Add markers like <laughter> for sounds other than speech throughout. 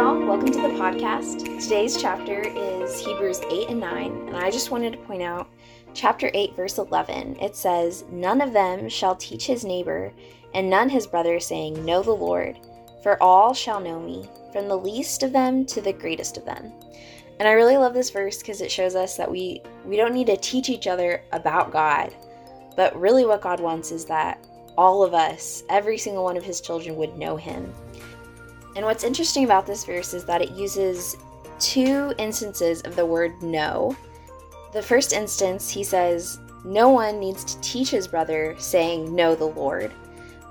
y'all. Welcome to the podcast. Today's chapter is Hebrews 8 and 9, and I just wanted to point out chapter 8, verse 11. It says, None of them shall teach his neighbor, and none his brother, saying, Know the Lord, for all shall know me, from the least of them to the greatest of them. And I really love this verse because it shows us that we, we don't need to teach each other about God, but really what God wants is that all of us, every single one of his children, would know him. And what's interesting about this verse is that it uses two instances of the word know. The first instance, he says, No one needs to teach his brother, saying, Know the Lord.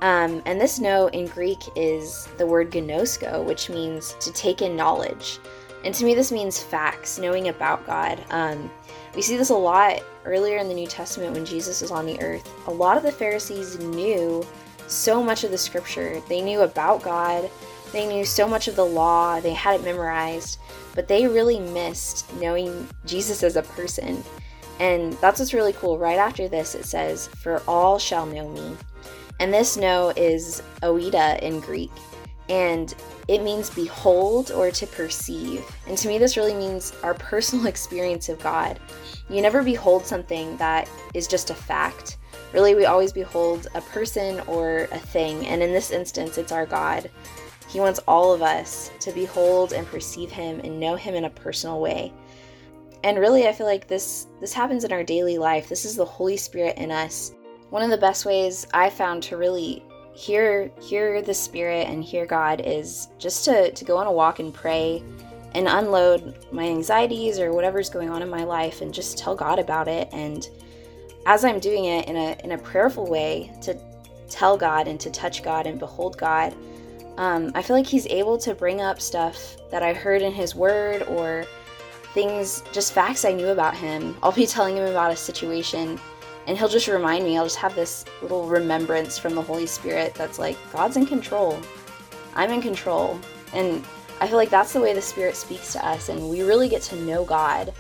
Um, and this know in Greek is the word gnosko, which means to take in knowledge. And to me, this means facts, knowing about God. Um, we see this a lot earlier in the New Testament when Jesus was on the earth. A lot of the Pharisees knew so much of the scripture, they knew about God, they knew so much of the law, they had it memorized, but they really missed knowing Jesus as a person. And that's what's really cool. Right after this, it says, For all shall know me. And this know is oida in Greek. And it means behold or to perceive. And to me, this really means our personal <laughs> experience of God. You never behold something that is just a fact. Really, we always behold a person or a thing. And in this instance, it's our God. He wants all of us to behold and perceive him and know him in a personal way. And really I feel like this this happens in our daily life. This is the Holy Spirit in us. One of the best ways I found to really hear hear the Spirit and hear God is just to, to go on a walk and pray and unload my anxieties or whatever's going on in my life and just tell God about it and as I'm doing it in a in a prayerful way to tell God and to touch God and behold God, um, I feel like he's able to bring up stuff that I heard in his word or things, just facts I knew about him. I'll be telling him about a situation and he'll just remind me. I'll just have this little remembrance from the Holy Spirit that's like, God's in control. I'm in control. And I feel like that's the way the Spirit speaks to us, and we really get to know God.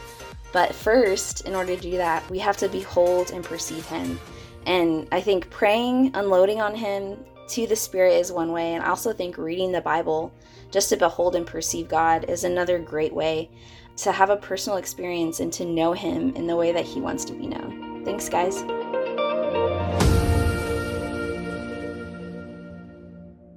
But first, in order to do that, we have to behold and perceive Him. And I think praying, unloading on Him, to the Spirit is one way, and I also think reading the Bible just to behold and perceive God is another great way to have a personal experience and to know Him in the way that He wants to be known. Thanks, guys.